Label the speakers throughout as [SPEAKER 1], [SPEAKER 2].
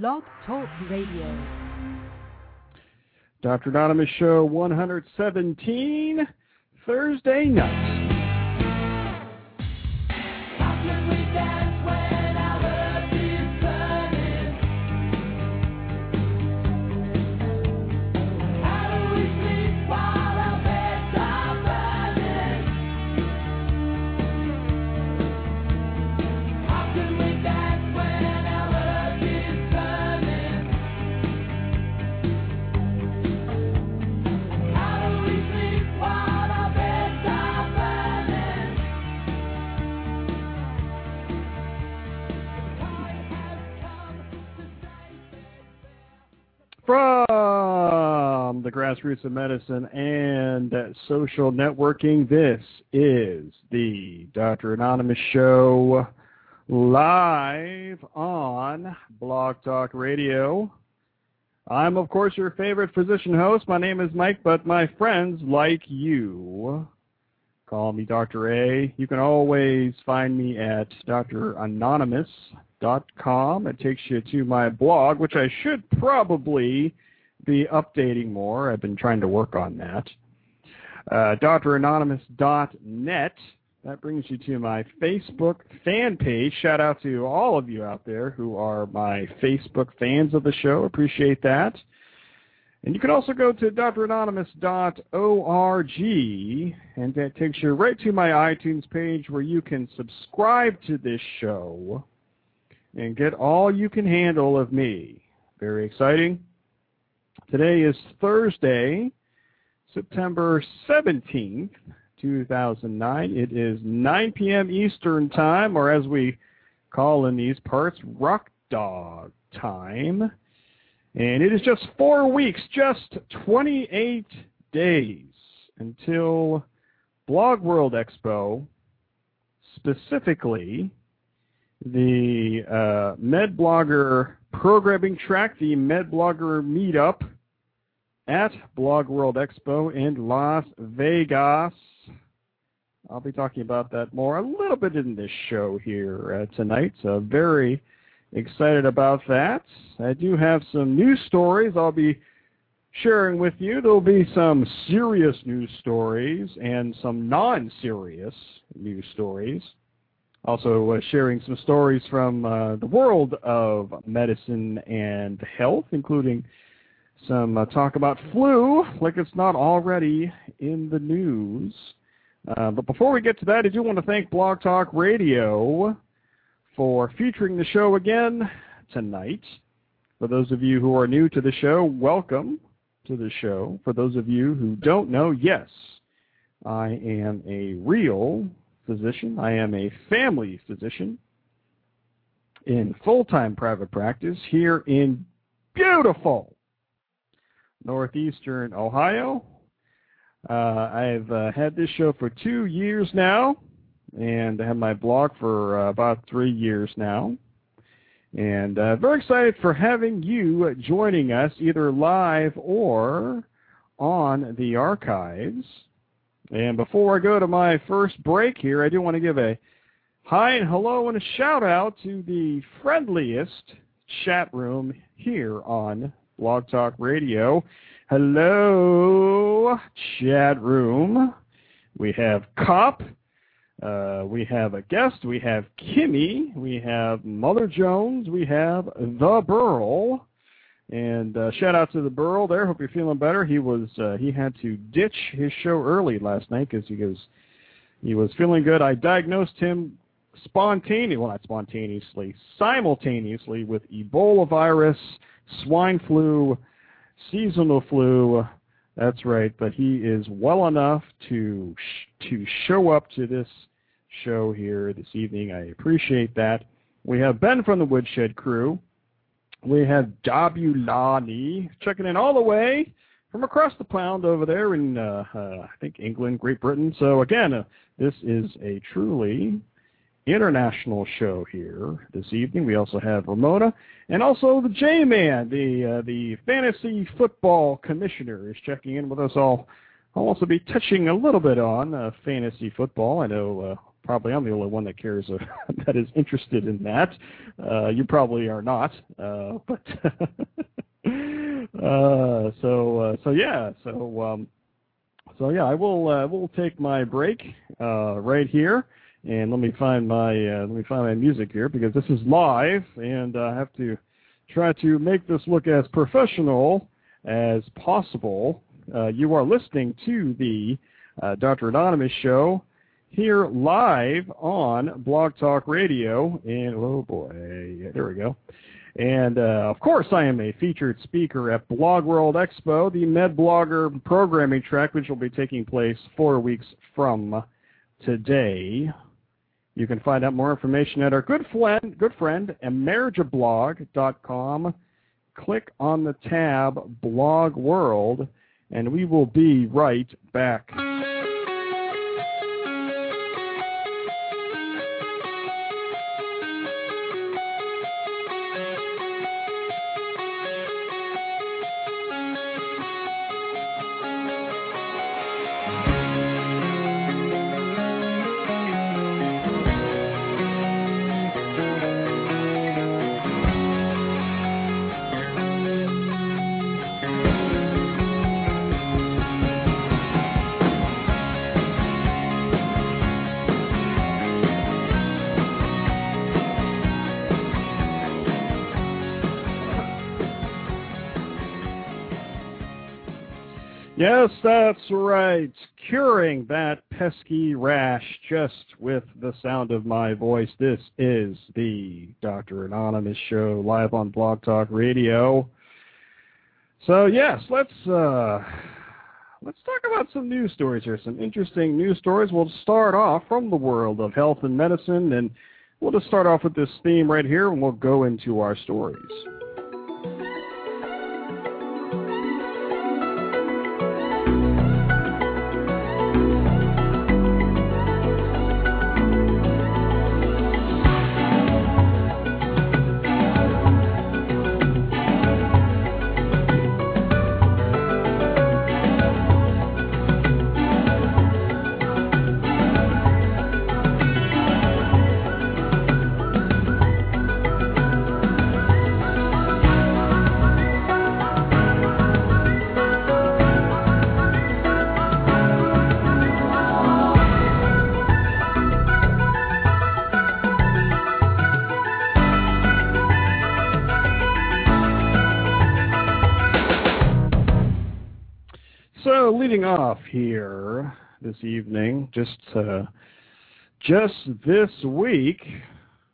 [SPEAKER 1] Blog Talk Radio.
[SPEAKER 2] Dr. Anonymous Show 117, Thursday night. From the grassroots of medicine and social networking, this is the Dr. Anonymous Show live on Blog Talk Radio. I'm, of course, your favorite physician host. My name is Mike, but my friends like you call me Dr. A. You can always find me at dranonymous.com com. It takes you to my blog, which I should probably be updating more. I've been trying to work on that. Uh, DrAnonymous.net. That brings you to my Facebook fan page. Shout out to all of you out there who are my Facebook fans of the show. Appreciate that. And you can also go to dranonymous.org, and that takes you right to my iTunes page where you can subscribe to this show and get all you can handle of me. Very exciting. Today is Thursday, September 17th, 2009. It is 9 p.m. Eastern Time, or as we call in these parts, Rock Dog Time. And it is just four weeks, just 28 days until Blog World Expo, specifically the uh, MedBlogger programming track, the MedBlogger meetup at Blog World Expo in Las Vegas. I'll be talking about that more a little bit in this show here uh, tonight. So very excited about that. I do have some news stories I'll be sharing with you. There will be some serious news stories and some non-serious news stories. Also uh, sharing some stories from uh, the world of medicine and health, including some uh, talk about flu, like it's not already in the news. Uh, but before we get to that, I do want to thank Blog Talk Radio for featuring the show again tonight. For those of you who are new to the show, welcome to the show. For those of you who don't know, yes, I am a real physician. I am a family physician in full-time private practice here in beautiful northeastern Ohio. Uh, I've uh, had this show for two years now, and I have my blog for uh, about three years now. And uh, very excited for having you joining us either live or on the archives. And before I go to my first break here, I do want to give a hi and hello and a shout out to the friendliest chat room here on Blog Talk Radio. Hello, chat room. We have Cop. Uh, we have a guest. We have Kimmy. We have Mother Jones. We have The Burl. And uh, shout out to the Burl there. Hope you're feeling better. He was uh, he had to ditch his show early last night because he was he was feeling good. I diagnosed him spontaneously, well not spontaneously, simultaneously with Ebola virus, swine flu, seasonal flu. That's right, but he is well enough to sh- to show up to this show here this evening. I appreciate that. We have Ben from the Woodshed Crew. We have Jabulani checking in all the way from across the pond over there in, uh, uh, I think, England, Great Britain. So again, uh, this is a truly international show here this evening. We also have Ramona and also the J-Man, the uh, the fantasy football commissioner, is checking in with us all. I'll also be touching a little bit on uh, fantasy football. I know uh, probably I'm the only one that cares uh, that is interested in that. Uh, you probably are not, uh, but uh, so uh, so yeah, so um, so yeah, I will uh, will take my break uh, right here, and let me find my uh, let me find my music here because this is live, and I have to try to make this look as professional as possible. Uh, you are listening to the uh, Dr. Anonymous show here live on Blog Talk Radio, and oh boy, there we go. And uh, of course, I am a featured speaker at Blog World Expo, the MedBlogger programming track, which will be taking place four weeks from today. You can find out more information at our good friend, good friend, emergiblog.com. Click on the tab Blog World, and we will be right back. Right. Curing that pesky rash just with the sound of my voice. This is the Dr. Anonymous show live on Blog Talk Radio. So yes, let's uh, let's talk about some news stories here. Some interesting news stories. We'll start off from the world of health and medicine, and we'll just start off with this theme right here, and we'll go into our stories. Leading off here this evening, just uh, just this week.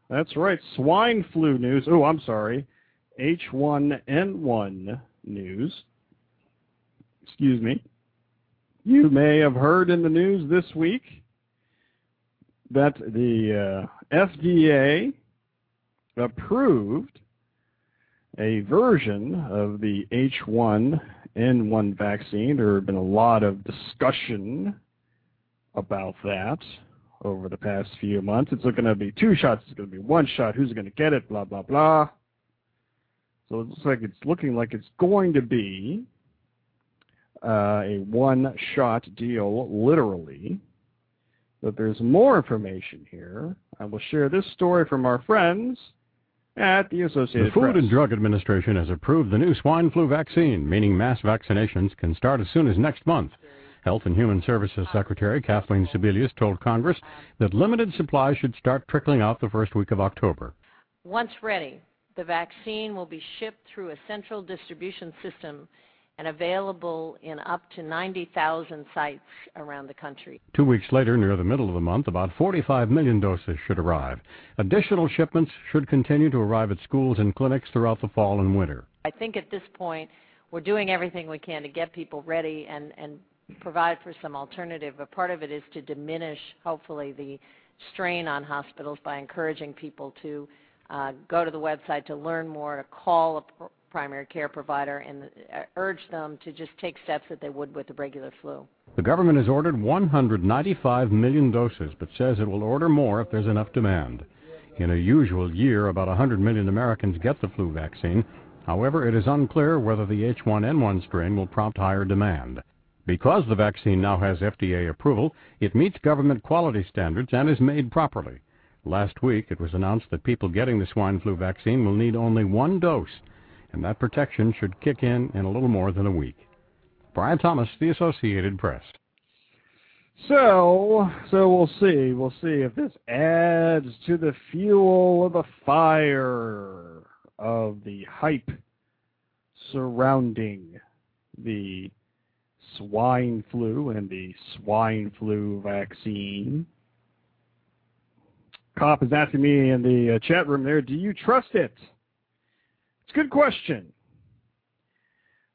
[SPEAKER 2] That's right, swine flu news. Oh, I'm sorry, H1N1 news. Excuse me. You may have heard in the news this week that the uh, FDA approved a version of the H1 N1 vaccine. There have been a lot of discussion about that over the past few months. It's going to be two shots. It's going to be one shot. Who's going to get it? Blah, blah, blah. So it looks like it's looking like it's going to be uh, a one-shot deal, literally. But there's more information here. I will share this story from our friends at the Associated
[SPEAKER 3] The Food
[SPEAKER 2] Press.
[SPEAKER 3] and Drug Administration has approved the new swine flu vaccine, meaning mass vaccinations can start as soon as next month. Health and Human Services Secretary Kathleen Sebelius told Congress that limited supplies should start trickling out the first week of October.
[SPEAKER 4] Once ready, the vaccine will be shipped through a central distribution system and available in up to 90,000 sites around the country.
[SPEAKER 3] Two weeks later, near the middle of the month, about 45 million doses should arrive. Additional shipments should continue to arrive at schools and clinics throughout the fall and winter.
[SPEAKER 4] I think at this point, we're doing everything we can to get people ready and, and provide for some alternative. But part of it is to diminish, hopefully, the strain on hospitals by encouraging people to uh, go to the website to learn more, to call a primary care provider and uh, urge them to just take steps that they would with the regular flu.
[SPEAKER 3] The government has ordered 195 million doses, but says it will order more if there's enough demand. In a usual year, about 100 million Americans get the flu vaccine. However, it is unclear whether the H1N1 strain will prompt higher demand. Because the vaccine now has FDA approval, it meets government quality standards and is made properly. Last week, it was announced that people getting the swine flu vaccine will need only one dose, and that protection should kick in in a little more than a week. Brian Thomas, The Associated Press.
[SPEAKER 2] So, so we'll see. We'll see if this adds to the fuel of the fire of the hype surrounding the swine flu and the swine flu vaccine. Cop is asking me in the uh, chat room there, do you trust it? It's a good question.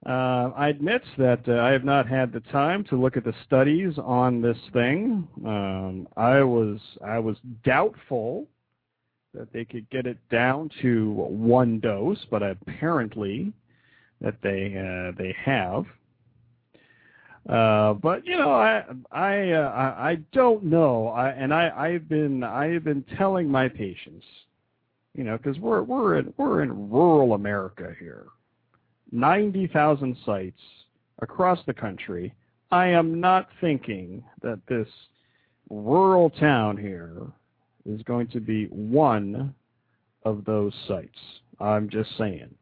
[SPEAKER 2] Uh, I admit that uh, I have not had the time to look at the studies on this thing. Um, I was I was doubtful that they could get it down to one dose, but apparently that they uh, they have. Uh, but you know, I I uh, I, don't know, I, and I I've been I've been telling my patients, you know, because we're we're in we're in rural America here 90,000 sites across the country. I am not thinking that this rural town here is going to be one of those sites. I'm just saying.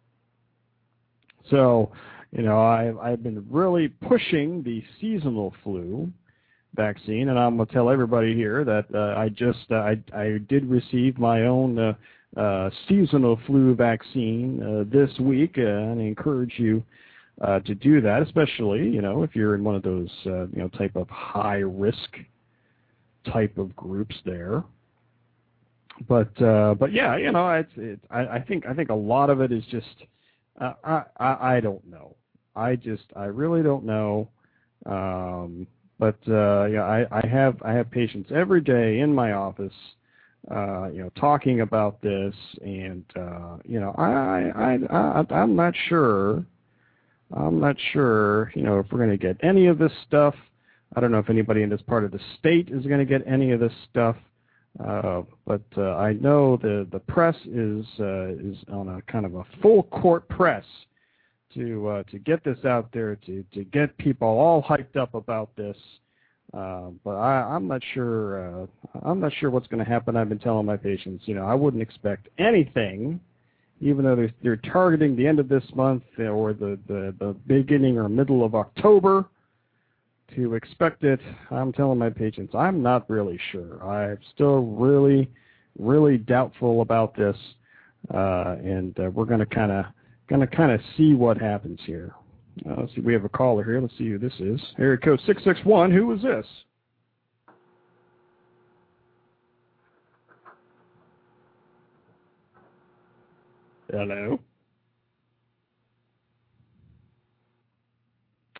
[SPEAKER 2] So, you know, I've, I've been really pushing the seasonal flu vaccine, and I'm going to tell everybody here that uh, I just uh, I, I did receive my own uh, seasonal flu vaccine uh, this week, uh, and I encourage you uh, to do that, especially you know if you're in one of those uh, you know type of high risk type of groups there. But uh, but yeah, you know, it's, it, I, I think I think a lot of it is just uh, I, I I don't know. I just I really don't know. Um, but uh, yeah, I, I have I have patients every day in my office uh, you know, talking about this, and uh, you know, I, I, I, I'm not sure. I'm not sure, you know, if we're going to get any of this stuff. I don't know if anybody in this part of the state is going to get any of this stuff, uh, but uh, I know the the press is uh, is on a kind of a full court press to uh, to get this out there, to to get people all hyped up about this. Uh, but I, I'm not sure. Uh, I'm not sure what's going to happen. I've been telling my patients, you know, I wouldn't expect anything, even though they're, they're targeting the end of this month or the, the the beginning or middle of October to expect it. I'm telling my patients, I'm not really sure. I'm still really, really doubtful about this, uh, and uh, we're going to kind of going to kind of see what happens here. Uh, let's see, we have a caller here. Let's see who this is. Area code 661. Who is this? Hello?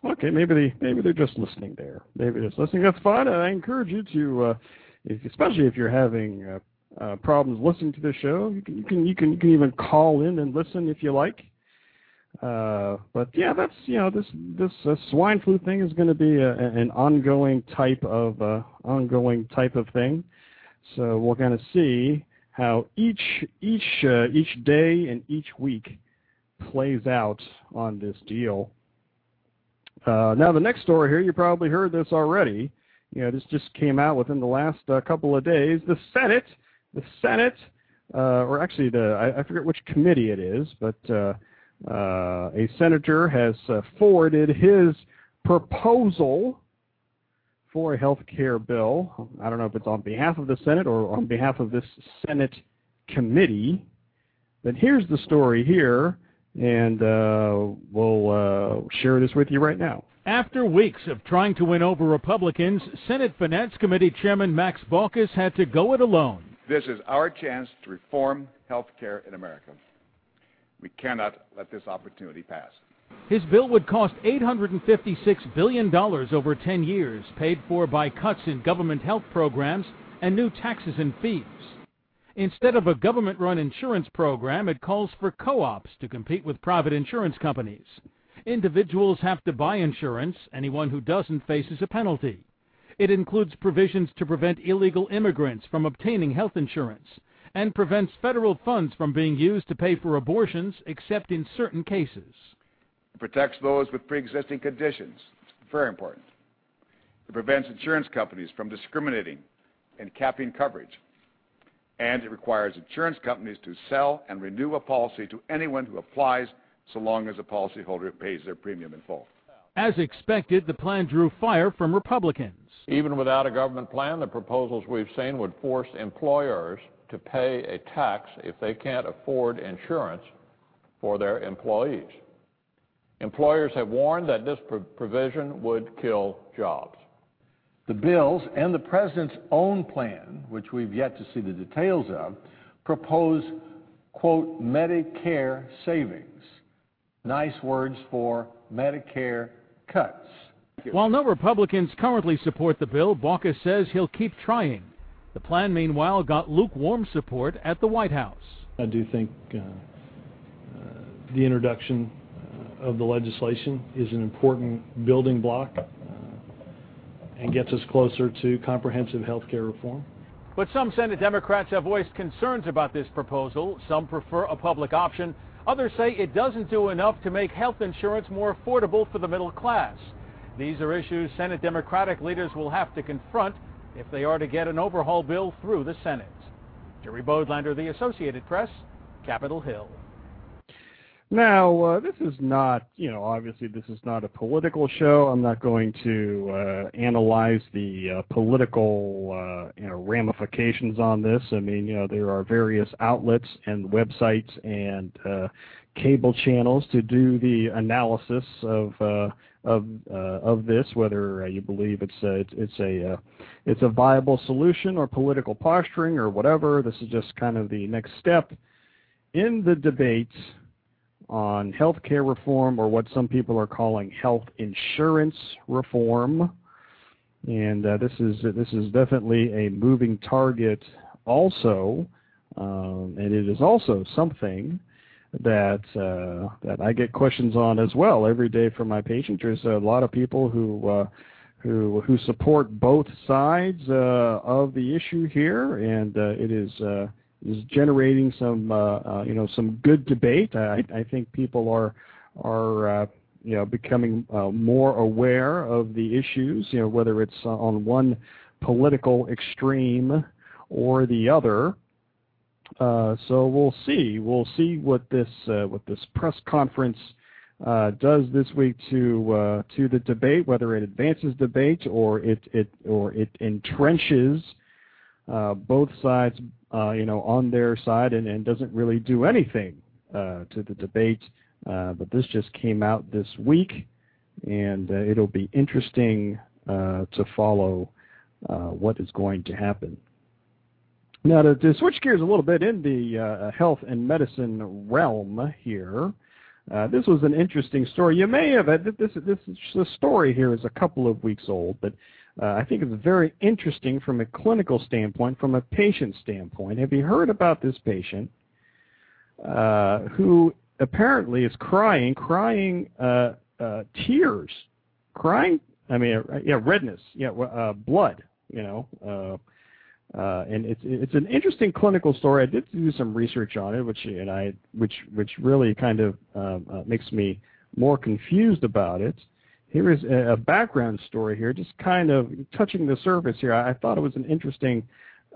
[SPEAKER 2] Okay, maybe they maybe they're just listening there. Maybe they're just listening. That's fine. I encourage you to, uh, if, especially if you're having uh, uh, problems listening to the show, you can you can you can you can even call in and listen if you like. Uh, but yeah, that's you know this this uh, swine flu thing is going to be a, an ongoing type of uh, ongoing type of thing. So we're going to see how each each uh, each day and each week plays out on this deal. Uh, now the next story here, you probably heard this already. You know, this just came out within the last uh, couple of days. The Senate, the Senate, uh, or actually the I, I forget which committee it is, but uh, a senator has uh, forwarded his proposal for a health care bill. I don't know if it's on behalf of the Senate or on behalf of this Senate committee. But here's the story here, and uh, we'll uh, share this with you right now.
[SPEAKER 5] After weeks of trying to win over Republicans, Senate Finance Committee Chairman Max Baucus had to go it alone.
[SPEAKER 6] This is our chance to reform health care in America. We cannot let this opportunity pass.
[SPEAKER 5] His bill would cost $856 billion over 10 years, paid for by cuts in government health programs and new taxes and fees. Instead of a government run insurance program, it calls for co ops to compete with private insurance companies. Individuals have to buy insurance, anyone who doesn't faces a penalty. It includes provisions to prevent illegal immigrants from obtaining health insurance and prevents federal funds from being used to pay for abortions except in certain cases.
[SPEAKER 6] It protects those with pre existing conditions, very important. It prevents insurance companies from discriminating and capping coverage. And it requires insurance companies to sell and renew a policy to anyone who applies so long as the policyholder pays their premium in full.
[SPEAKER 5] As expected, the plan drew fire from Republicans.
[SPEAKER 7] Even without a government plan, the proposals we've seen would force employers to pay a tax if they can't afford insurance for their employees. Employers have warned that this provision would kill jobs.
[SPEAKER 8] The bills and the President's own plan, which we've yet to see the details of, propose, quote, Medicare savings. Nice words for Medicare cuts.
[SPEAKER 5] While no Republicans currently support the bill, Baucus says he'll keep trying. The plan, meanwhile, got lukewarm support at the White House.
[SPEAKER 9] I do think uh, uh, the introduction uh, of the legislation is an important building block uh, and gets us closer to comprehensive health care reform.
[SPEAKER 5] But some Senate Democrats have voiced concerns about this proposal. Some prefer a public option. Others say it doesn't do enough to make health insurance more affordable for the middle class. These are issues Senate Democratic leaders will have to confront if they are to get an overhaul bill through the Senate. Jerry Bodlander, The Associated Press, Capitol Hill.
[SPEAKER 2] Now, uh, this is not, you know, obviously this is not a political show. I'm not going to uh, analyze the uh, political, uh, you know, ramifications on this. I mean, you know, there are various outlets and websites and uh, cable channels to do the analysis of uh, of of this, whether you believe it's a, it's a it's a viable solution or political posturing or whatever. This is just kind of the next step in the debates on health care reform or what some people are calling health insurance reform. And uh, this is this is definitely a moving target also, um, and it is also something that uh, that I get questions on as well every day from my patients. There's a lot of people who uh, who who support both sides uh, of the issue here, and uh, it is uh, is generating some uh, uh, you know some good debate. I, I think people are are uh, you know becoming uh, more aware of the issues. You know whether it's uh, on one political extreme or the other. Uh, so we'll see. We'll see what this what this press conference does this week to to the debate, whether it advances debate or it it or it entrenches both sides uh, you know, on their side and, and doesn't really do anything uh, to the debate. Uh, but this just came out this week, and uh, it'll be interesting uh, to follow uh, what is going to happen. Now, to, to, switch gears a little bit in the health and medicine realm here, this was an interesting story. You may have this. This, this story here is a couple of weeks old, but uh, I think it's very interesting from a clinical standpoint, from a patient standpoint. Have you heard about this patient uh, who apparently is crying, crying uh, uh tears, crying? I mean, uh, yeah, redness, yeah, uh, blood. You know, and it's it's an interesting clinical story. I did do some research on it, which and I which which really kind of makes me more confused about it here is a background story here, just kind of touching the surface here. I thought it was an interesting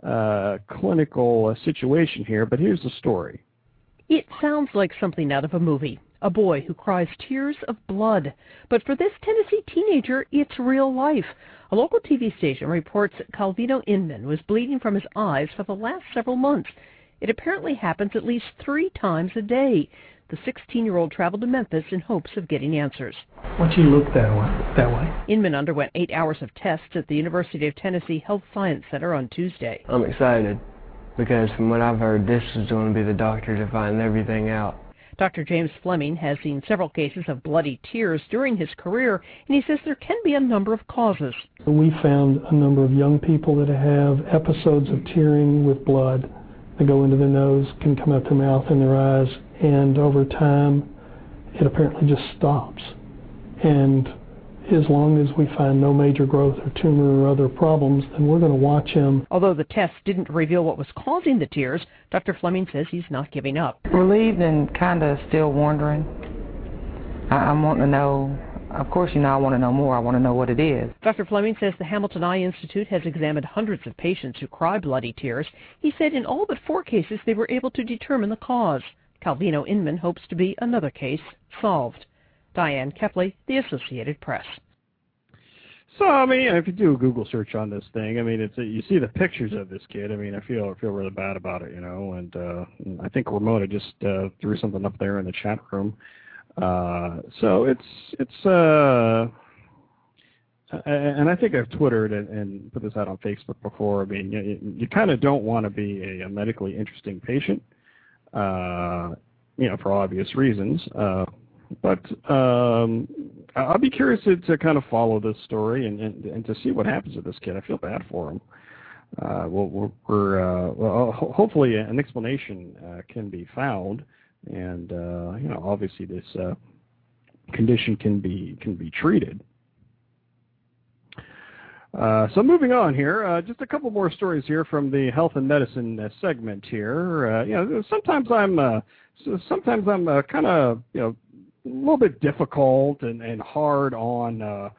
[SPEAKER 2] uh, clinical uh, situation here, but here's the story.
[SPEAKER 10] It sounds like something out of a movie. A boy who cries tears of blood. But for this Tennessee teenager, it's real life. A local TV station reports that Calvino Inman was bleeding from his eyes for the last several months. It apparently happens at least three times a day the 16-year-old traveled to Memphis in hopes of getting answers.
[SPEAKER 11] Why don't you look that way? That way.
[SPEAKER 10] Inman underwent eight hours of tests at the University of Tennessee Health Science Center on Tuesday.
[SPEAKER 12] I'm excited because from what I've heard, this is going to be the doctor to find everything out.
[SPEAKER 10] Dr. James Fleming has seen several cases of bloody tears during his career, and he says there can be a number of causes.
[SPEAKER 11] We found a number of young people that have episodes of tearing with blood that go into their nose, can come out their mouth and their eyes, and over time it apparently just stops. And as long as we find no major growth or tumor or other problems, then we're going to watch him.
[SPEAKER 10] Although the test didn't reveal what was causing the tears, Dr. Fleming says he's not giving up.
[SPEAKER 13] Relieved and kind of still wondering. I- I'm wanting to know of course, you know, I want to know more. I want to know what it is.
[SPEAKER 10] Dr. Fleming says the Hamilton Eye Institute has examined hundreds of patients who cry bloody tears. He said in all but four cases they were able to determine the cause. Calvino Inman hopes to be another case solved. Diane Kepley, The Associated Press.
[SPEAKER 2] So I mean, if you do a Google search on this thing, I mean, it's you see the pictures of this kid. I mean, I feel I feel really bad about it, you know. And uh, I think Ramona just uh, threw something up there in the chat room. Uh, so it's it's uh, and I think I've twittered and, and put this out on Facebook before. I mean, you, you kind of don't want to be a, a medically interesting patient, uh, you know, for obvious reasons. Uh, but um, I'll be curious to, to kind of follow this story and, and, and to see what happens to this kid. I feel bad for him. Uh, we'll, we're, we're uh, well, hopefully an explanation uh, can be found, and uh, you know, obviously this uh, condition can be can be treated. Uh, so moving on here, uh, just a couple more stories here from the health and medicine uh, segment here. Uh, you know, sometimes I'm uh, sometimes I'm uh, kind of you know a little bit difficult and, and hard on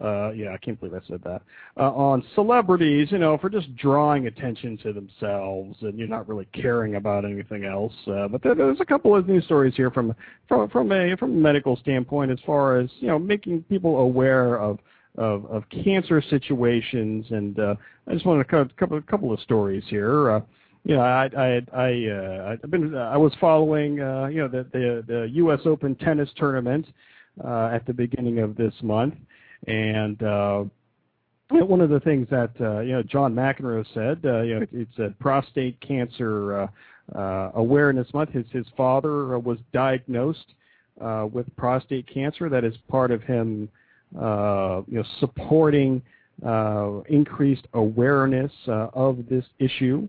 [SPEAKER 2] uh, yeah, I can't believe I said that. Uh, on celebrities, you know, for just drawing attention to themselves, and you're not really caring about anything else. Uh, but there, there's a couple of news stories here from from from a from a medical standpoint, as far as you know, making people aware of of, of cancer situations. And uh, I just wanted to cut a couple a couple of stories here. Uh, you know, I I I uh, I've been I was following uh, you know the the the U.S. Open tennis tournament uh, at the beginning of this month, and uh, one of the things that uh, you know John McEnroe said, uh, you know, it's a prostate cancer awareness month. His his father was diagnosed uh, with prostate cancer. That is part of him, uh, you know, supporting uh, increased awareness of this issue.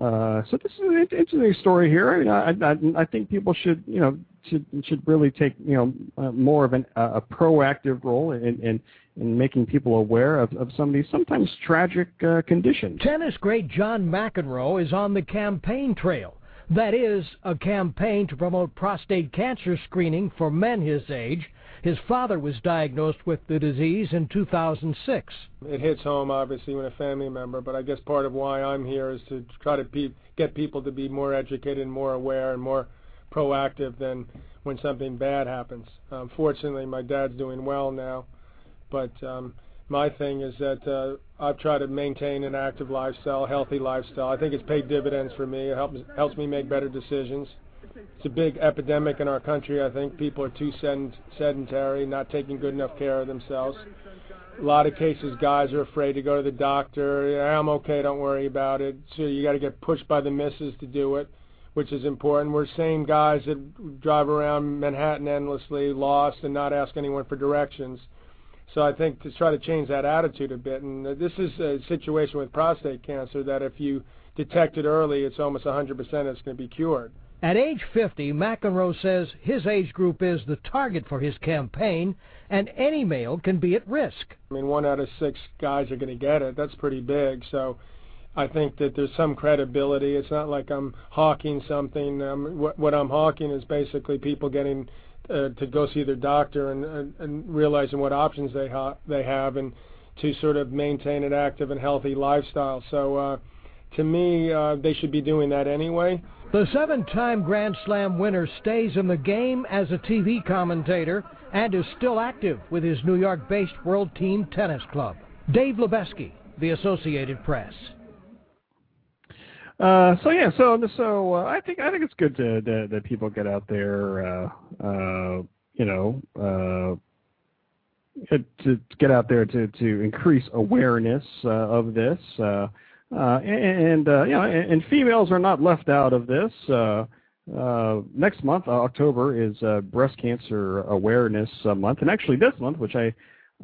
[SPEAKER 2] Uh, so this is an interesting story here. I mean, I, I, I think people should, you know, should should really take, you know, uh, more of an, uh, a proactive role in, in in making people aware of, of some of these sometimes tragic uh, conditions.
[SPEAKER 14] Tennis great John McEnroe is on the campaign trail. That is, a campaign to promote prostate cancer screening for men his age his father was diagnosed with the disease in 2006.
[SPEAKER 15] It hits home, obviously, when a family member, but I guess part of why I'm here is to try to pe- get people to be more educated and more aware and more proactive than when something bad happens. Um, fortunately, my dad's doing well now, but um, my thing is that uh, I've tried to maintain an active lifestyle, healthy lifestyle. I think it's paid dividends for me. It helps me make better decisions it's a big epidemic in our country. I think people are too sedentary, not taking good enough care of themselves. A lot of cases, guys are afraid to go to the doctor. I'm okay, don't worry about it. So you got to get pushed by the missus to do it, which is important. We're same guys that drive around Manhattan endlessly, lost, and not ask anyone for directions. So I think to try to change that attitude a bit. And this is a situation with prostate cancer that if you detect it early, it's almost 100% it's going to be cured.
[SPEAKER 14] At age 50, McEnroe says his age group is the target for his campaign, and any male can be at risk.
[SPEAKER 15] I mean, one out of six guys are going to get it. That's pretty big. So I think that there's some credibility. It's not like I'm hawking something. Um, what, what I'm hawking is basically people getting uh, to go see their doctor and, and, and realizing what options they, ha- they have and to sort of maintain an active and healthy lifestyle. So uh, to me, uh, they should be doing that anyway.
[SPEAKER 14] The seven time Grand Slam winner stays in the game as a TV commentator and is still active with his New York based World Team Tennis Club. Dave Lubeski, The Associated Press.
[SPEAKER 2] Uh, so yeah, so so uh, I think I think it's good to, to that people get out there, uh, uh, you know, uh, to, get out there to to increase awareness uh, of this. Uh, uh, and uh, you know, and, and, females are not left out of this. Uh, uh next month, uh, October, is uh, Breast Cancer Awareness Month, and actually this month, which I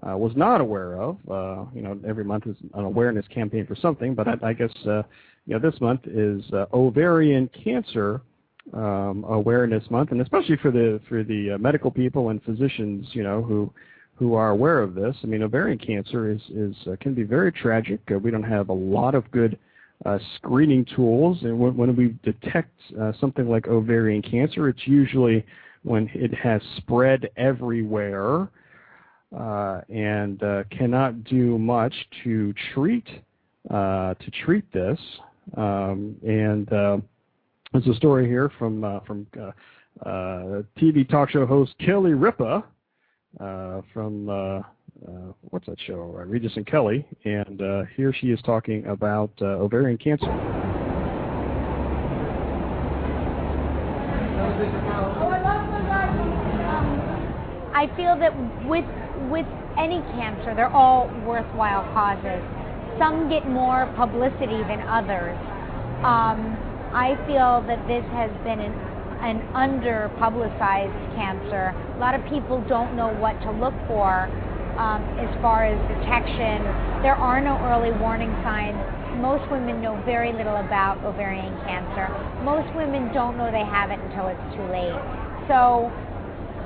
[SPEAKER 2] was not aware of. you know, every month is an awareness campaign for something, but I, I guess you know this month is Ovarian Cancer um, Awareness Month, and especially for the for the medical people and physicians, you know, who who are aware of this. I mean, ovarian cancer is is uh, can be very tragic. Uh, we don't have a lot of good uh, screening tools, and when, when we detect uh, something like ovarian cancer, it's usually when it has spread everywhere. uh, and uh, cannot do much to treat uh, to treat this. Um, and uh, there's a story here from uh, from uh, TV talk show host Kelly Ripa from what's that show? Regis and Kelly, and here she is talking about ovarian cancer.
[SPEAKER 16] I feel that with with any cancer, they're all worthwhile causes. Some get more publicity than others. Um, I feel that this has been an an under publicized cancer. A lot of people don't know what to look for um, as far as detection. There are no early warning signs. Most women know very little about ovarian cancer. Most women don't know they have it until it's too late. So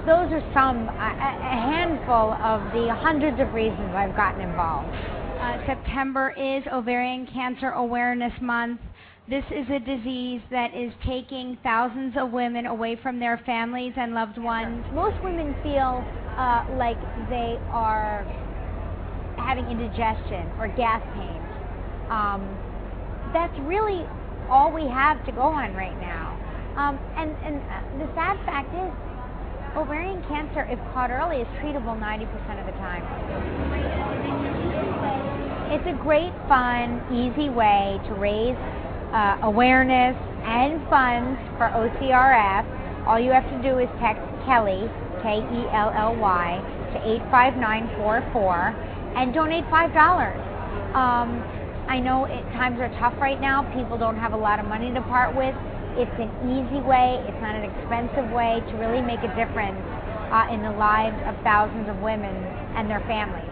[SPEAKER 16] those are some, a, a handful of the hundreds of reasons I've gotten involved.
[SPEAKER 17] Uh, September is Ovarian Cancer Awareness Month. This is a disease that is taking thousands of women away from their families and loved ones.
[SPEAKER 16] Most women feel uh, like they are having indigestion or gas pains. Um, that's really all we have to go on right now. Um, and and uh, the sad fact is, ovarian cancer, if caught early, is treatable 90% of the time. It's a great, fun, easy way to raise uh, awareness and funds for OCRF. All you have to do is text Kelly, K E L L Y, to 85944 and donate $5. Um, I know it, times are tough right now. People don't have a lot of money to part with. It's an easy way, it's not an expensive way to really make a difference uh, in the lives of thousands of women and their families.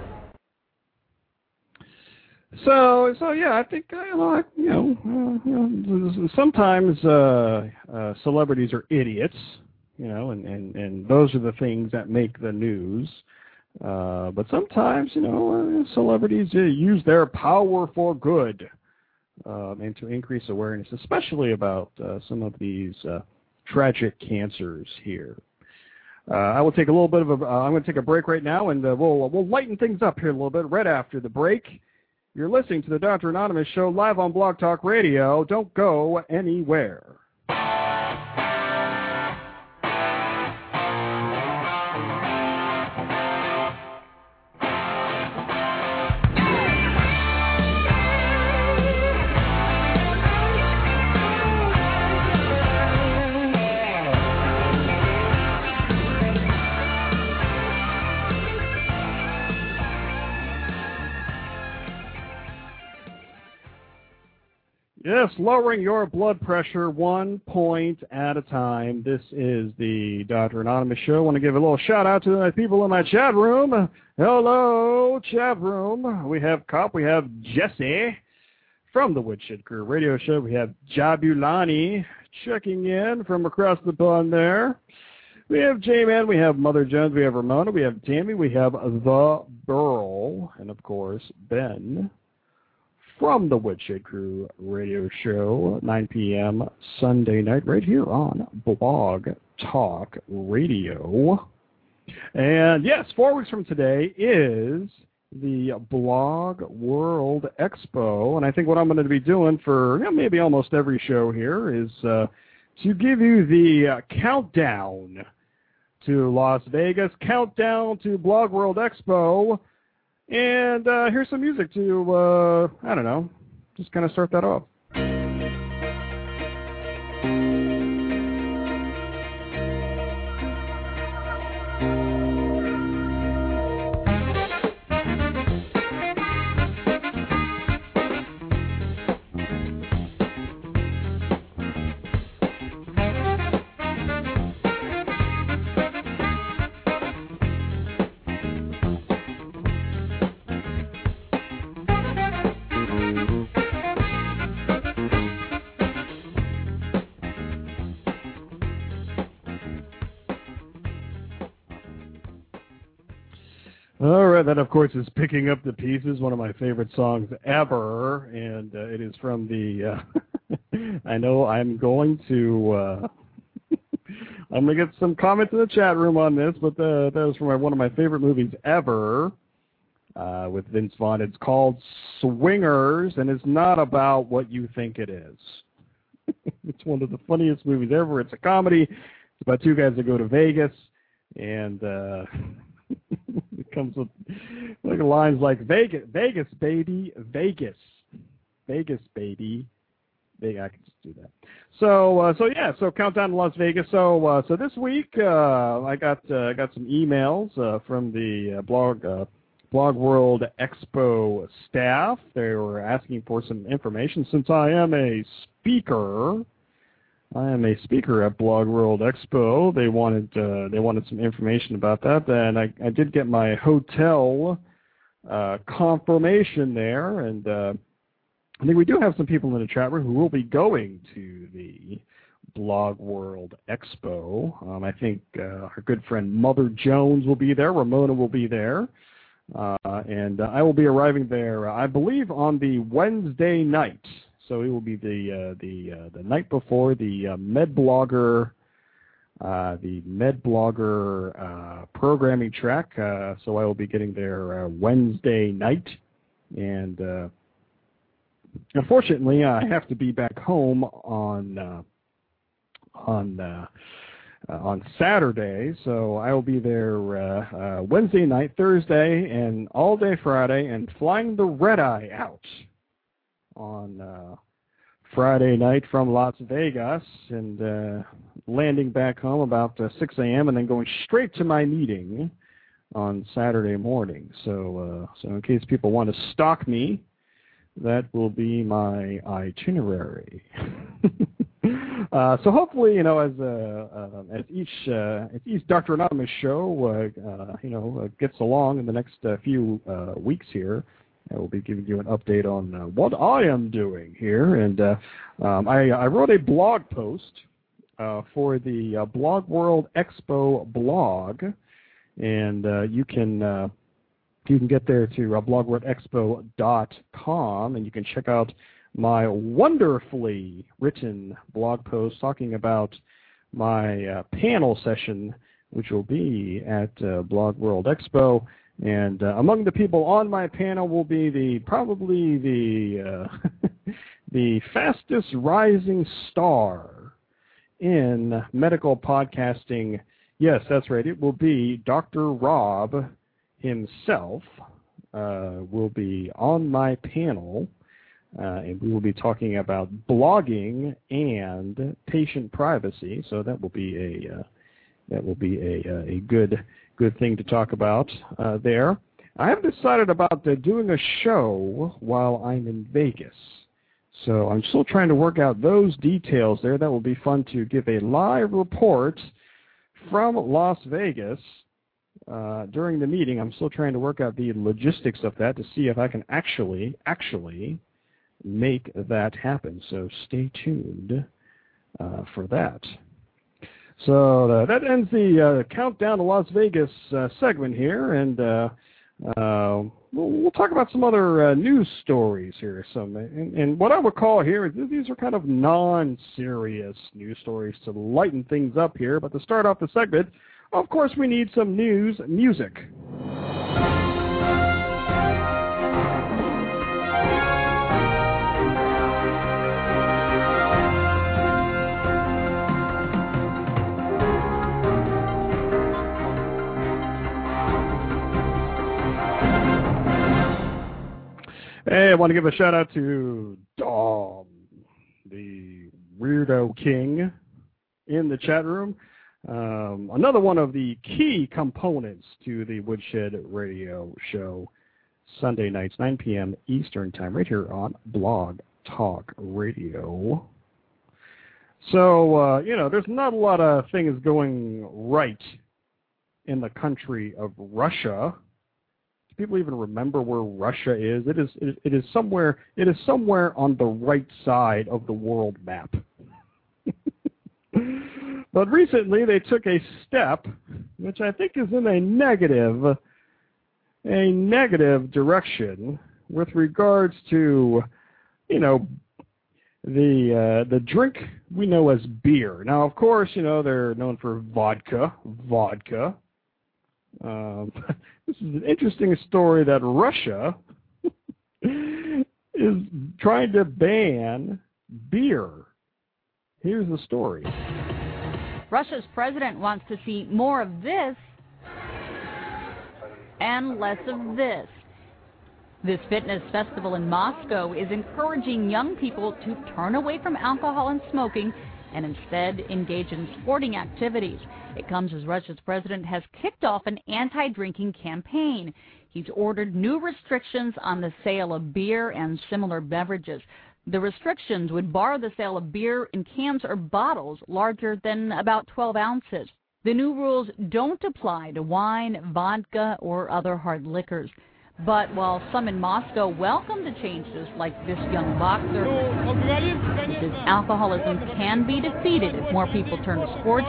[SPEAKER 2] So, so yeah, I think uh, you know, uh, you know sometimes uh, uh, celebrities are idiots, you know, and, and and those are the things that make the news. Uh, but sometimes, you know, uh, celebrities uh, use their power for good and to increase awareness, especially about uh, some of these uh, tragic cancers here. Uh, I will take a little bit of a. Uh, I'm going to take a break right now, and uh, we'll we'll lighten things up here a little bit right after the break. You're listening to the Dr. Anonymous Show live on Blog Talk Radio. Don't go anywhere. Yes, lowering your blood pressure one point at a time. This is the Dr. Anonymous Show. I want to give a little shout out to the people in my chat room. Hello, chat room. We have Cop, we have Jesse from the Woodshed Crew Radio Show. We have Jabulani checking in from across the pond there. We have J-Man, we have Mother Jones, we have Ramona, we have Tammy, we have The Burl, and of course, Ben from the Woodshed Crew radio show, 9 p.m. Sunday night, right here on Blog Talk Radio. And yes, four weeks from today is the Blog World Expo, and I think what I'm going to be doing for you know, maybe almost every show here is uh, to give you the uh, countdown to Las Vegas, countdown to Blog World Expo, and uh, here's some music to, uh, I don't know, just kind of start that off. Course is picking up the pieces, one of my favorite songs ever, and uh, it is from the. Uh, I know I'm going to. Uh, I'm gonna get some comments in the chat room on this, but uh, that was from my, one of my favorite movies ever uh, with Vince Vaughn. It's called Swingers, and it's not about what you think it is. it's one of the funniest movies ever. It's a comedy. It's about two guys that go to Vegas, and uh, comes with like lines like Vegas, Vegas, baby, Vegas, Vegas, baby. Vegas. I can just do that. So, uh, so yeah, so countdown to Las Vegas. So, uh, so this week uh, I got uh, got some emails uh, from the uh, blog uh, Blog World Expo staff. They were asking for some information since I am a speaker. I am a speaker at Blog World Expo. They wanted uh, they wanted some information about that, and I, I did get my hotel uh, confirmation there, and uh, I think we do have some people in the chat room who will be going to the Blog World Expo. Um, I think uh, our good friend Mother Jones will be there. Ramona will be there. Uh, and I will be arriving there, I believe, on the Wednesday night. So it will be the uh, the uh, the night before the uh, MedBlogger uh, the MedBlogger uh, programming track. So I will be getting there Wednesday night, and unfortunately, I have to be back home on on uh, uh, on Saturday. So I will be there uh, uh, Wednesday night, Thursday, and all day Friday, and flying the red eye out on uh, Friday night from Las Vegas, and uh, landing back home about uh, 6 a.m. and then going straight to my meeting on Saturday morning. So, uh, so in case people want to stalk me, that will be my itinerary. uh, so hopefully, you know, as uh, uh, as each uh, as each Dr. Anonymous show, uh, uh, you know, uh, gets along in the next uh, few uh, weeks here, I will be giving you an update on uh, what I am doing here. And uh, um, I, I wrote a blog post uh, for the uh, Blog World Expo blog, and uh, you can. Uh, you can get there to blogworldexpo.com and you can check out my wonderfully written blog post talking about my panel session, which will be at Blog World Expo. And uh, among the people on my panel will be the probably the uh, the fastest rising star in medical podcasting. Yes, that's right. It will be Dr. Rob himself uh, will be on my panel, uh, and we will be talking about blogging and patient privacy. So that will be a uh, that will be a, uh, a good good thing to talk about uh, there. I have decided about uh, doing a show while I'm in Vegas. So I'm still trying to work out those details there. That will be fun to give a live report from Las Vegas uh, during the meeting, I'm still trying to work out the logistics of that to see if I can actually, actually make that happen. So stay tuned uh, for that. So uh, that ends the uh, countdown to Las Vegas uh, segment here, and uh, uh, we'll, we'll, talk about some other news stories here. Some, and, and, what I would call here is these are kind of non-serious news stories to lighten things up here. But to start off the segment, of course, we need some news music. Hey, I want to give a shout out to Dom, the Weirdo King, in the chat room. Um, another one of the key components to the Woodshed Radio Show, Sunday nights, 9 p.m. Eastern Time, right here on Blog Talk Radio. So, uh, you know, there's not a lot of things going right in the country of Russia. People even remember where Russia is? It is it is somewhere it is somewhere on the right side of the world map. But recently they took a step, which I think is in a negative, a negative direction with regards to, you know, the uh, the drink we know as beer. Now, of course, you know they're known for vodka, vodka. Um, this is an interesting story that Russia is trying to ban beer. Here's the story.
[SPEAKER 18] Russia's president wants to see more of this and less of this. This fitness festival in Moscow is encouraging young people to turn away from alcohol and smoking and instead engage in sporting activities. It comes as Russia's president has kicked off an anti drinking campaign. He's ordered new restrictions on the sale of beer and similar beverages. The restrictions would bar the sale of beer in cans or bottles larger than about 12 ounces. The new rules don't apply to wine, vodka, or other hard liquors. But while some in Moscow welcome the changes, like this young boxer, alcoholism can be defeated if more people turn to sports.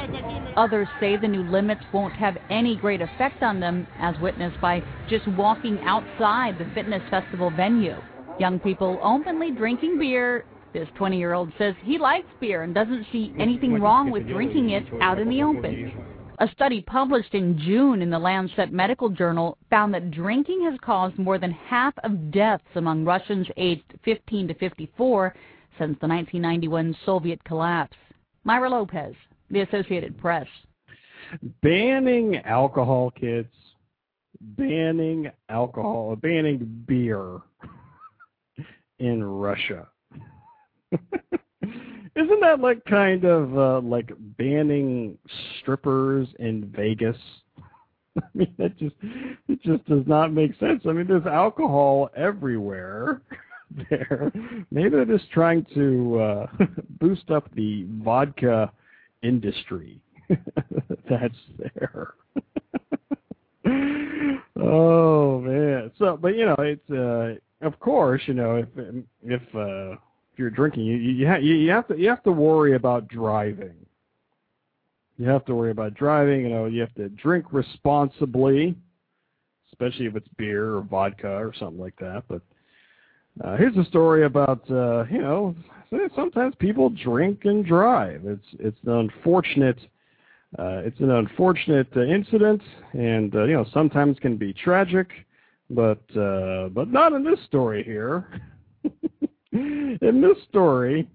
[SPEAKER 18] Others say the new limits won't have any great effect on them, as witnessed by just walking outside the fitness festival venue. Young people openly drinking beer. This 20 year old says he likes beer and doesn't see anything wrong with drinking it out in the open. A study published in June in the Lancet Medical Journal found that drinking has caused more than half of deaths among Russians aged 15 to 54 since the 1991 Soviet collapse. Myra Lopez, The Associated Press.
[SPEAKER 2] Banning alcohol, kids. Banning alcohol, banning beer in Russia. Isn't that like kind of uh, like banning strippers in Vegas? I mean, that just it just does not make sense. I mean, there's alcohol everywhere there. Maybe they're just trying to uh, boost up the vodka industry that's there. oh man. So, but you know, it's uh, of course, you know, if if uh, if you're drinking, you you, ha- you have to you have to worry about driving. You have to worry about driving. You know, you have to drink responsibly, especially if it's beer or vodka or something like that. But uh, here's a story about uh, you know sometimes people drink and drive. It's it's an unfortunate uh, it's an unfortunate uh, incident, and uh, you know sometimes can be tragic, but uh, but not in this story here. in this story,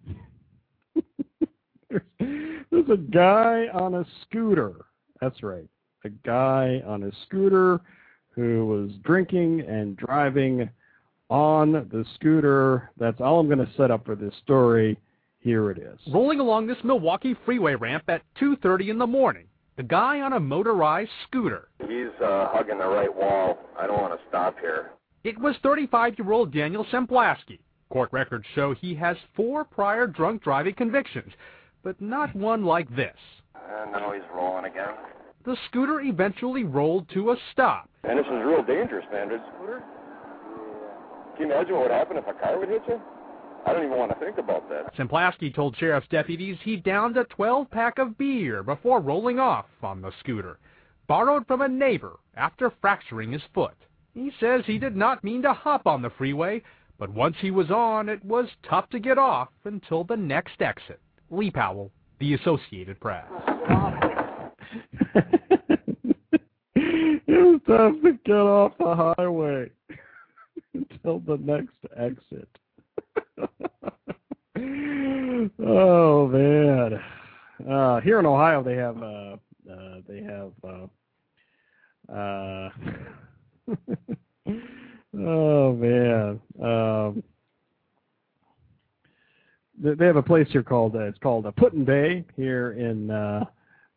[SPEAKER 2] there's a guy on a scooter. That's right, a guy on a scooter who was drinking and driving on the scooter. That's all I'm going to set up for this story. Here it is.
[SPEAKER 19] Rolling along this Milwaukee freeway ramp at 2:30 in the morning, the guy on a motorized scooter.
[SPEAKER 20] He's uh, hugging the right wall. I don't want to stop here.
[SPEAKER 19] It was 35-year-old Daniel Semplasky. Court records show he has four prior drunk driving convictions, but not one like this.
[SPEAKER 20] And now he's rolling again.
[SPEAKER 19] The scooter eventually rolled to a stop.
[SPEAKER 20] And this is real dangerous, man. This scooter? Can you imagine what would happen if a car would hit you? I don't even want to think about that.
[SPEAKER 19] Semplasky told sheriff's deputies he downed a 12 pack of beer before rolling off on the scooter, borrowed from a neighbor after fracturing his foot. He says he did not mean to hop on the freeway, but once he was on, it was tough to get off until the next exit. Lee Powell, The Associated Press.
[SPEAKER 2] it was tough to get off the highway until the next exit. oh man! Uh, here in Ohio, they have uh, uh, they have uh, uh, oh man. Um, they have a place here called uh, it's called uh, Put-in-Bay here in uh,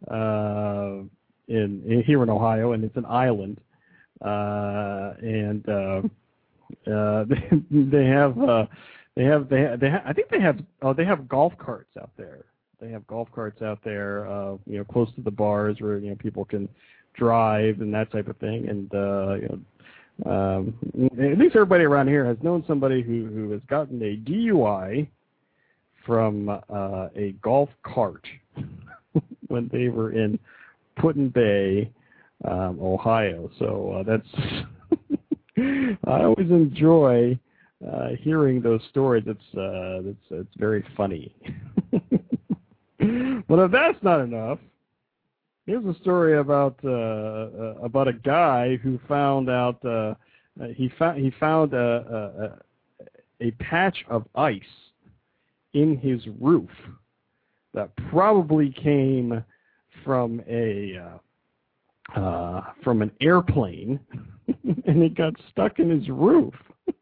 [SPEAKER 2] uh, in, in here in Ohio, and it's an island, uh, and uh, they, they have uh, they have they have, they ha- I think they have oh they have golf carts out there. They have golf carts out there, uh, you know, close to the bars where you know people can drive and that type of thing. And uh, you know, um, at least everybody around here has known somebody who who has gotten a DUI from uh, a golf cart when they were in Put-in-Bay, um, Ohio. So uh, that's I always enjoy uh, hearing those stories, it's uh, it's it's very funny. but if that's not enough, here's a story about uh, uh, about a guy who found out uh, uh, he found he found a, a a patch of ice in his roof that probably came from a uh, uh, from an airplane, and it got stuck in his roof.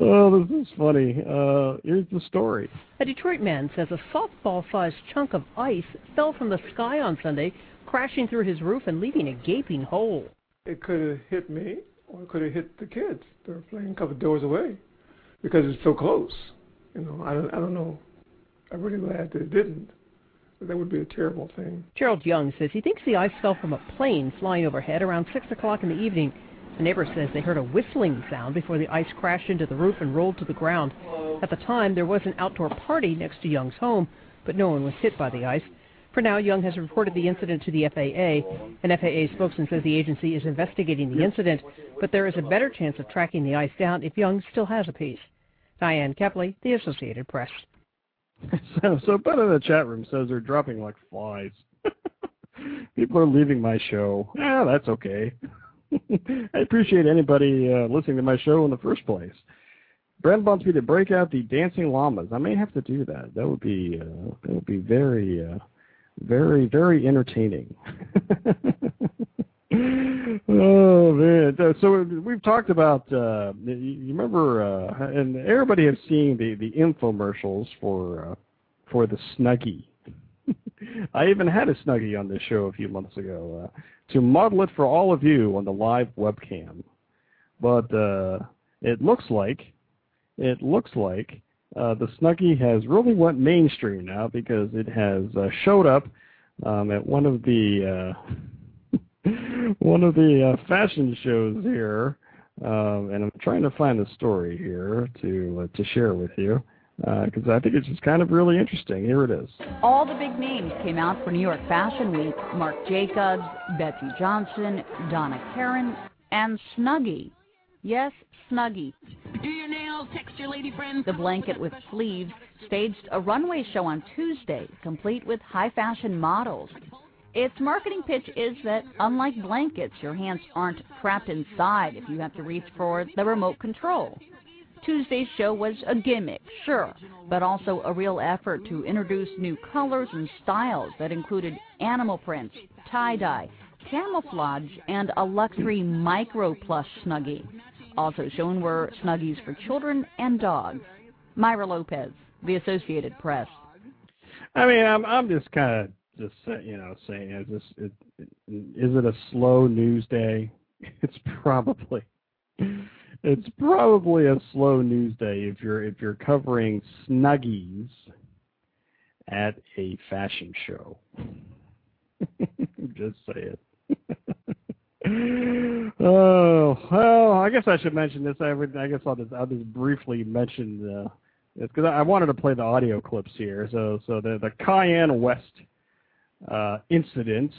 [SPEAKER 2] oh, this is funny. Uh, here's the story.
[SPEAKER 10] A Detroit man says a softball-sized chunk of ice fell from the sky on Sunday, crashing through his roof and leaving a gaping hole.
[SPEAKER 21] It could have hit me, or it could have hit the kids. They're playing a couple doors away because it's so close. You know, I don't, I don't know. I'm really glad that it didn't. That would be a terrible thing.
[SPEAKER 10] Gerald Young says he thinks the ice fell from a plane flying overhead around 6 o'clock in the evening. A neighbor says they heard a whistling sound before the ice crashed into the roof and rolled to the ground. At the time, there was an outdoor party next to Young's home, but no one was hit by the ice. For now, Young has reported the incident to the FAA. An FAA spokesman says the agency is investigating the incident, but there is a better chance of tracking the ice down if Young still has a piece. Diane Kepley, The Associated Press.
[SPEAKER 2] So, so Ben in the chat room says they're dropping like flies. People are leaving my show. Yeah, that's okay. I appreciate anybody uh, listening to my show in the first place. Brent wants me to break out the dancing llamas. I may have to do that. That would be uh, that would be very, uh, very, very entertaining. Uh, So we've talked about. Uh, you you remember, uh, and everybody has seen the the infomercials for uh, for the Snuggie. I even had a Snuggie on this show a few months ago uh, to model it for all of you on the live webcam. But uh, it looks like it looks like uh, the Snuggie has really went mainstream now because it has uh, showed up um, at one of the uh, one of the uh, fashion shows here, um, and I'm trying to find a story here to uh, to share with you because I think it's just kind of really interesting. Here it is.
[SPEAKER 18] All the big names came out for New York Fashion Week Marc Jacobs, Betsey Johnson, Donna Karan, and Snuggie. Yes, Snuggie.
[SPEAKER 22] Do your nails, text your lady friends.
[SPEAKER 18] The blanket with sleeves staged a runway show on Tuesday, complete with high fashion models. Its marketing pitch is that, unlike blankets, your hands aren't trapped inside if you have to reach for the remote control. Tuesday's show was a gimmick, sure, but also a real effort to introduce new colors and styles that included animal prints, tie dye, camouflage, and a luxury micro plush snuggie. Also shown were snuggies for children and dogs. Myra Lopez, The Associated Press.
[SPEAKER 2] I mean, I'm I'm just kind of just you know saying is this it, is it a slow news day? It's probably it's probably a slow news day if you're if you're covering snuggies at a fashion show. just say it. oh well, I guess I should mention this. I would, I guess I'll just I'll just briefly mention the because I wanted to play the audio clips here. So so the the Kanye West incident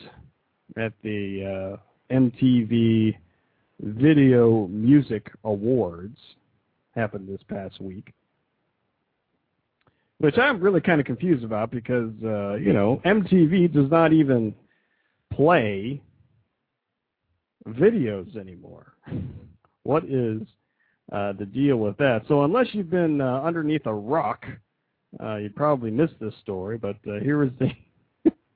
[SPEAKER 2] at the uh, MTV Video Music Awards happened this past week, which I'm really kind of confused about because uh, you know MTV does not even play videos anymore. What is uh, the deal with that? So unless you've been uh, underneath a rock, uh, you probably missed this story. But uh, here is the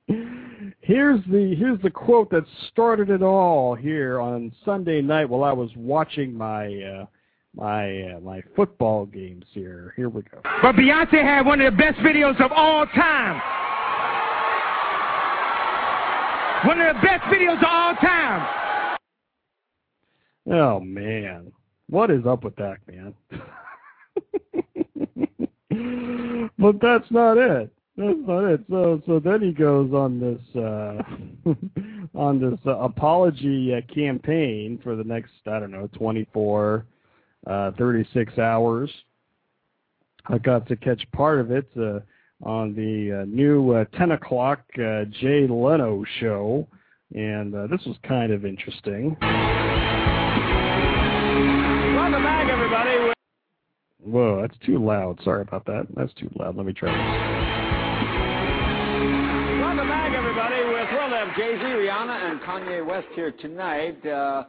[SPEAKER 2] here's the here's the quote that started it all here on Sunday night while I was watching my uh, my uh, my football games here. Here we go.
[SPEAKER 23] But Beyonce had one of the best videos of all time. One of the best videos of all time.
[SPEAKER 2] Oh man, what is up with that, man? but that's not it. That's not it. So so then he goes on this uh, on this uh, apology uh, campaign for the next I don't know 24, uh, 36 hours. I got to catch part of it uh, on the uh, new uh, 10 o'clock uh, Jay Leno show and uh, this was kind of interesting.
[SPEAKER 23] Welcome back, everybody.
[SPEAKER 2] Whoa, that's too loud. Sorry about that. That's too loud. Let me try this.
[SPEAKER 23] Jay-Z, Rihanna, and Kanye West here tonight. Uh,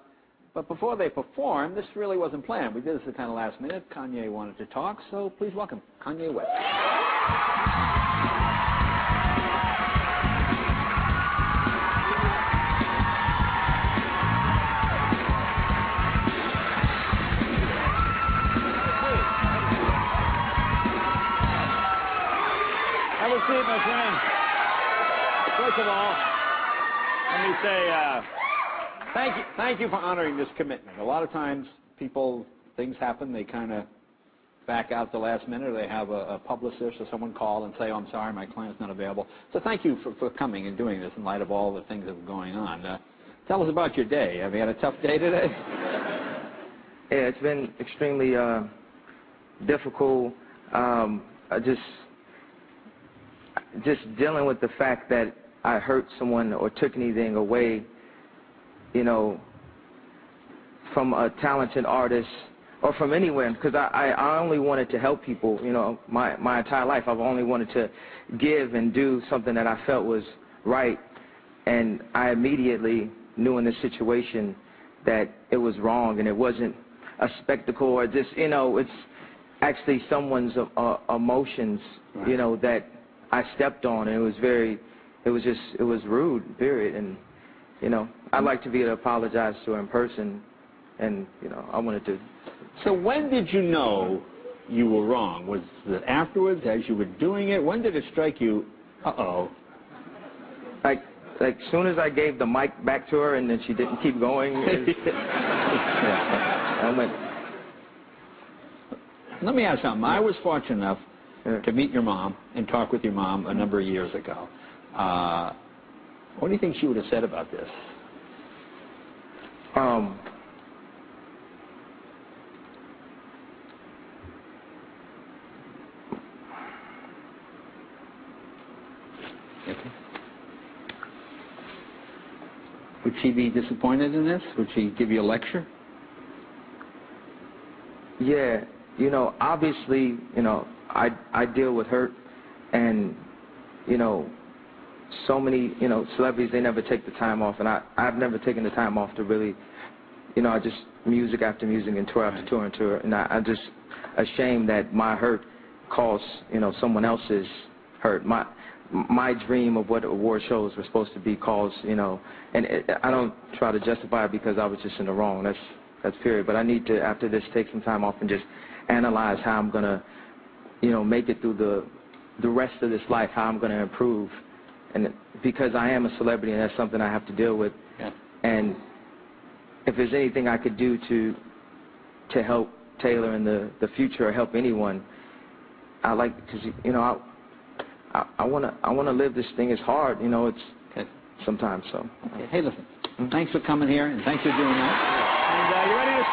[SPEAKER 23] but before they perform, this really wasn't planned. We did this kind of last minute. Kanye wanted to talk, so please welcome Kanye West. Have a seat, my friend. First of all, me say uh, thank you, thank you for honoring this commitment. A lot of times, people things happen, they kind of back out the last minute, or they have a, a publicist or someone call and say, "Oh, I'm sorry, my client's not available." So thank you for, for coming and doing this in light of all the things that are going on. Uh, tell us about your day. Have you had a tough day today?
[SPEAKER 24] Yeah, it's been extremely uh, difficult. Um, I just just dealing with the fact that I hurt someone or took anything away, you know, from a talented artist or from anywhere, because I, I, only wanted to help people, you know, my, my entire life. I've only wanted to give and do something that I felt was right, and I immediately knew in this situation that it was wrong and it wasn't a spectacle or just, you know, it's actually someone's uh, emotions, you know, that I stepped on, and it was very, it was just, it was rude, period. And, you know, I'd like to be able to apologize to her in person, and, you know, I wanted to.
[SPEAKER 23] So when did you know you were wrong? Was it afterwards, as you were doing it? When did it strike you? Uh oh.
[SPEAKER 24] Like, like soon as I gave the mic back to her, and then she didn't keep going. it- I went.
[SPEAKER 23] Let me ask something. I was fortunate enough to meet your mom and talk with your mom a number of years ago. Uh, what do you think she would have said about this?
[SPEAKER 24] Um,
[SPEAKER 23] Would she be disappointed in this? Would she give you a lecture?
[SPEAKER 24] Yeah, you know, obviously, you know, I I deal with hurt, and you know, so many, you know, celebrities they never take the time off, and I I've never taken the time off to really, you know, I just music after music and tour after tour and tour, and I, I'm just ashamed that my hurt caused, you know, someone else's hurt. My my dream of what award shows were supposed to be caused, you know, and it, I don't try to justify it because I was just in the wrong. That's that's period. But I need to after this take some time off and just analyze how I'm gonna, you know, make it through the the rest of this life, how I'm gonna improve, and because I am a celebrity and that's something I have to deal with, and if there's anything I could do to to help Taylor in the the future or help anyone, I like because you know I. I, I wanna I wanna live this thing. It's hard, you know. It's sometimes so.
[SPEAKER 23] Okay. Hey, listen. Thanks for coming here, and thanks for doing that. And uh, you ready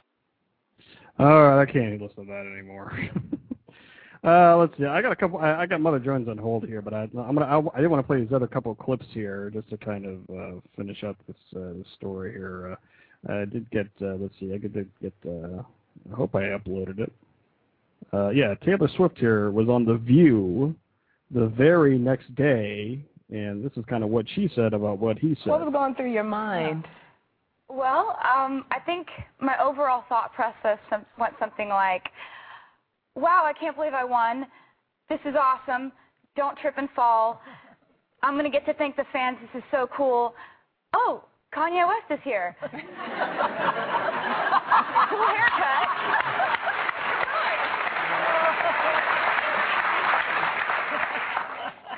[SPEAKER 23] to
[SPEAKER 2] All right, I can't even listen to that anymore. uh, let's see. I got a couple. I, I got Mother Jones on hold here, but I, I'm gonna. I, I did want to play these other couple of clips here just to kind of uh, finish up this, uh, this story here. Uh, I did get. Uh, let's see. I did get. Uh, I hope I uploaded it. Uh, yeah, Taylor Swift here was on The View the very next day, and this is kind of what she said about what he said.
[SPEAKER 13] What was going through your mind?
[SPEAKER 25] Well, um, I think my overall thought process went something like, wow, I can't believe I won. This is awesome. Don't trip and fall. I'm going to get to thank the fans. This is so cool. Oh, Kanye West is here. cool haircut.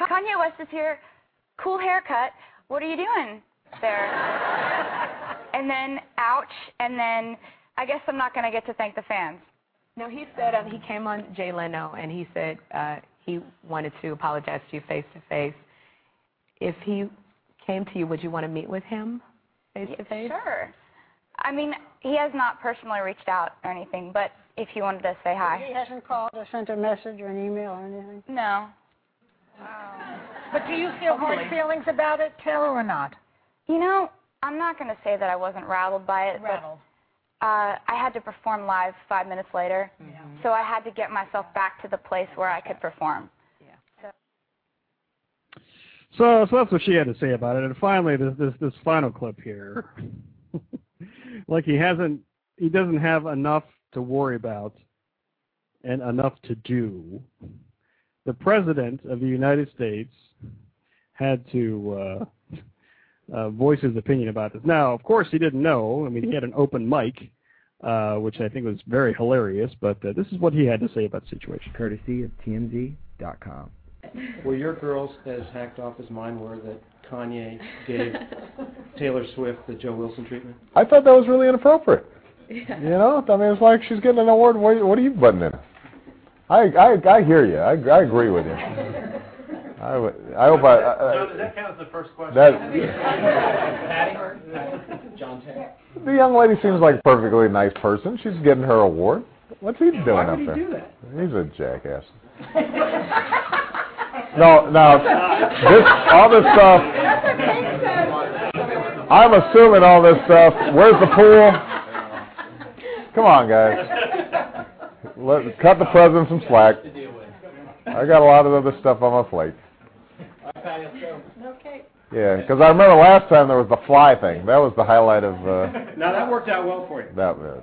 [SPEAKER 25] Kanye West is here. Cool haircut. What are you doing there? and then, ouch. And then, I guess I'm not going to get to thank the fans.
[SPEAKER 13] No, he said um, he came on Jay Leno and he said uh, he wanted to apologize to you face to face. If he came to you, would you want to meet with him face to face?
[SPEAKER 25] Sure. I mean, he has not personally reached out or anything, but if he wanted to say hi.
[SPEAKER 26] He hasn't called or sent a message or an email or anything?
[SPEAKER 25] No.
[SPEAKER 26] But do you feel hard
[SPEAKER 25] Hopefully.
[SPEAKER 26] feelings about it, Taylor, or not?
[SPEAKER 25] You know, I'm not going to say that I wasn't rattled by it,
[SPEAKER 13] Rattled.
[SPEAKER 25] But uh, I had to perform live five minutes later, so I had to get myself back to the place where I could perform.
[SPEAKER 2] So, so that's what she had to say about it. And finally, this this this final clip here, like he hasn't, he doesn't have enough to worry about, and enough to do. The president of the United States had to uh, uh, voice his opinion about this. Now, of course, he didn't know. I mean, he had an open mic, uh, which I think was very hilarious. But uh, this is what he had to say about the situation.
[SPEAKER 27] Courtesy of TMZ.com.
[SPEAKER 28] Were your girls as hacked off as mine were that Kanye gave Taylor Swift the Joe Wilson treatment?
[SPEAKER 29] I thought that was really inappropriate. Yeah. You know, I mean, it's like she's getting an award. What, what are you butting in? I I I hear you. I I agree with you. I would- I hope I. I
[SPEAKER 28] John, does that count as the first question?
[SPEAKER 29] That-
[SPEAKER 28] Patty? John Terry.
[SPEAKER 29] the young lady seems like a perfectly nice person. She's getting her award. What's he doing
[SPEAKER 28] Why
[SPEAKER 29] up
[SPEAKER 28] would he
[SPEAKER 29] there?
[SPEAKER 28] do that?
[SPEAKER 29] He's a jackass. No, no. This all this stuff. I'm assuming all this stuff. Where's the pool? Come on, guys. Let cut the president some slack. I got a lot of other stuff on my plate.
[SPEAKER 28] Okay.
[SPEAKER 29] Yeah, because I remember last time there was the fly thing. That was the highlight of uh,
[SPEAKER 28] Now that worked out well for you.
[SPEAKER 29] that. Was.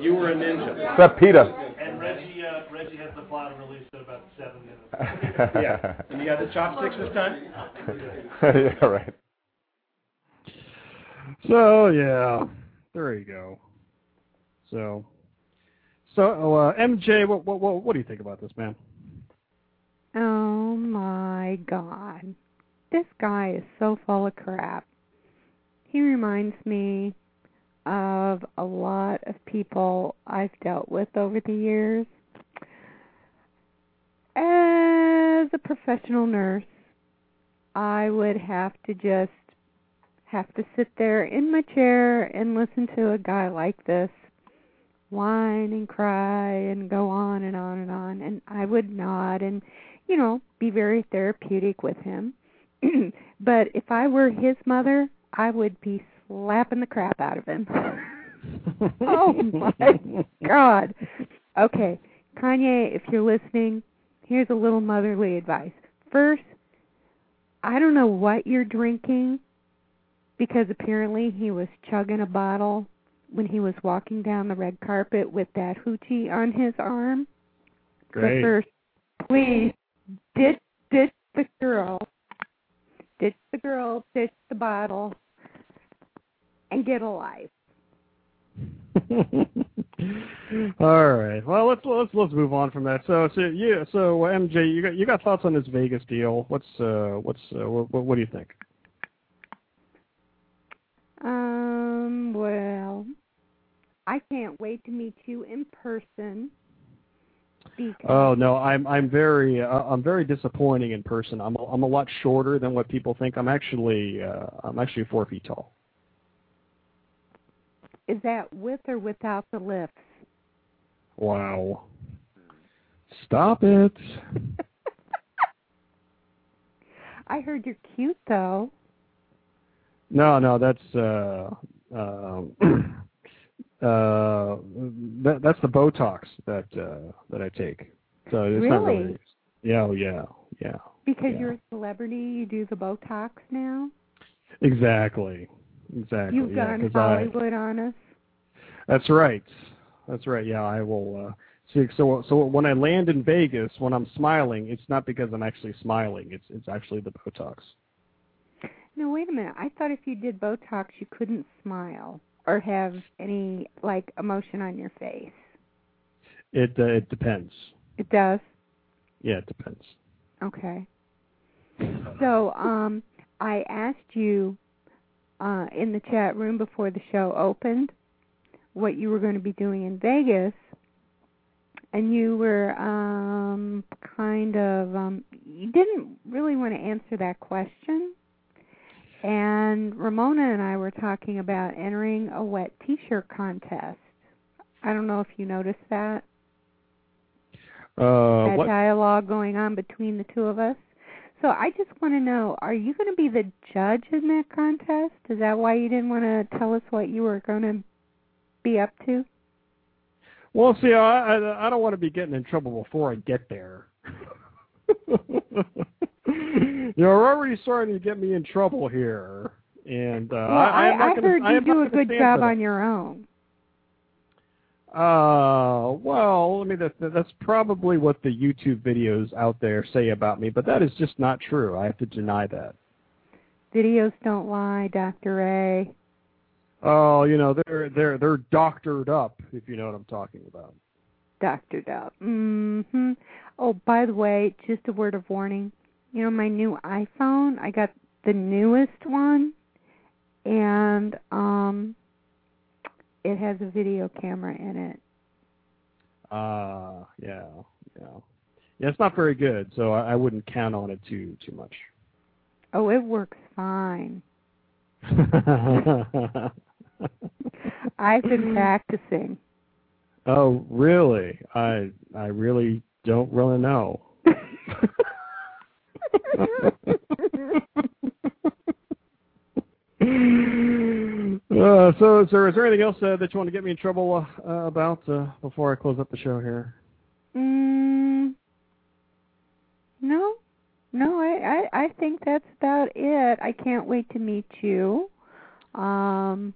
[SPEAKER 28] You were a ninja.
[SPEAKER 29] Except PETA.
[SPEAKER 30] And Reggie, uh, Reggie has the fly to release in about seven minutes.
[SPEAKER 28] yeah. And you got the chopsticks this time?
[SPEAKER 29] yeah, right.
[SPEAKER 2] So yeah, there you go. So, so uh, MJ, what what what what do you think about this, man?
[SPEAKER 31] Oh my god. This guy is so full of crap. He reminds me of a lot of people I've dealt with over the years. As a professional nurse, I would have to just have to sit there in my chair and listen to a guy like this whine and cry and go on and on and on and I would nod and you know be very therapeutic with him but if I were his mother I would be slapping the crap out of him oh my god okay Kanye if you're listening here's a little motherly advice first I don't know what you're drinking because apparently he was chugging a bottle when he was walking down the red carpet with that hoochie on his arm.
[SPEAKER 2] Great.
[SPEAKER 31] But first, please ditch ditch the girl, ditch the girl, ditch the bottle, and get a life.
[SPEAKER 2] All right. Well, let's let's let's move on from that. So, so yeah. So MJ, you got you got thoughts on this Vegas deal? What's uh what's uh, what, what do you think?
[SPEAKER 31] Um. Well, I can't wait to meet you in person. Because
[SPEAKER 2] Oh no, I'm I'm very uh, I'm very disappointing in person. I'm a, I'm a lot shorter than what people think. I'm actually uh, I'm actually four feet tall.
[SPEAKER 31] is that with or without the lifts?
[SPEAKER 2] Wow. Stop it.
[SPEAKER 31] I heard you're cute though.
[SPEAKER 2] No, no, that's uh, uh, uh, that, that's the Botox that uh, that I take. So it's not
[SPEAKER 31] Really?
[SPEAKER 2] really. Yeah, oh, yeah, yeah.
[SPEAKER 31] Because
[SPEAKER 2] Yeah.
[SPEAKER 31] you're a celebrity, you do the Botox now.
[SPEAKER 2] Exactly, exactly.
[SPEAKER 31] You've
[SPEAKER 2] yeah,
[SPEAKER 31] gone
[SPEAKER 2] 'cause I-
[SPEAKER 31] Hollywood on us.
[SPEAKER 2] That's right. That's right. Yeah, I will. Uh, see, so so when I land in Vegas, when I'm smiling, it's not because I'm actually smiling. It's it's actually the Botox.
[SPEAKER 31] No, wait a minute. I thought if you did Botox, you couldn't smile or have any like emotion on your face.
[SPEAKER 2] It uh, it depends.
[SPEAKER 31] It does.
[SPEAKER 2] Yeah, it depends.
[SPEAKER 31] Okay. So, um, I asked you uh, in the chat room before the show opened what you were going to be doing in Vegas, and you were um, kind of um, you didn't really want to answer that question. And Ramona and I were talking about entering a wet T-shirt contest. I don't know if you noticed that
[SPEAKER 2] Uh,
[SPEAKER 31] that
[SPEAKER 2] what?
[SPEAKER 31] dialogue going on between the two of us. So I just want to know: Are you going to be the judge in that contest? Is that why you didn't want to tell us what you were going to be up to?
[SPEAKER 2] Well, see, I I, I don't want to be getting in trouble before I get there. You're already starting to get me in trouble here, and uh,
[SPEAKER 31] well,
[SPEAKER 2] I,
[SPEAKER 31] I,
[SPEAKER 2] I'm not
[SPEAKER 31] I
[SPEAKER 2] gonna,
[SPEAKER 31] heard you do a good job on your own.
[SPEAKER 2] Uh, well, I mean that, that's probably what the YouTube videos out there say about me, but that is just not true. I have to deny that.
[SPEAKER 31] Videos don't lie, Dr. A.
[SPEAKER 2] Oh, you know they're they're they're doctored up, if you know what I'm talking about.
[SPEAKER 31] Doctored up. Mm-hmm. Oh, by the way, just a word of warning. You know my new iPhone. I got the newest one, and um, it has a video camera in it.
[SPEAKER 2] Uh, yeah, yeah, yeah. It's not very good, so I, I wouldn't count on it too too much.
[SPEAKER 31] Oh, it works fine. I've been practicing.
[SPEAKER 2] oh, really? I I really don't really know. Uh, so, sir, is there anything else uh, that you want to get me in trouble uh, about uh, before I close up the show here?
[SPEAKER 31] Mm, no, no. I, I I think that's about it. I can't wait to meet you. Um,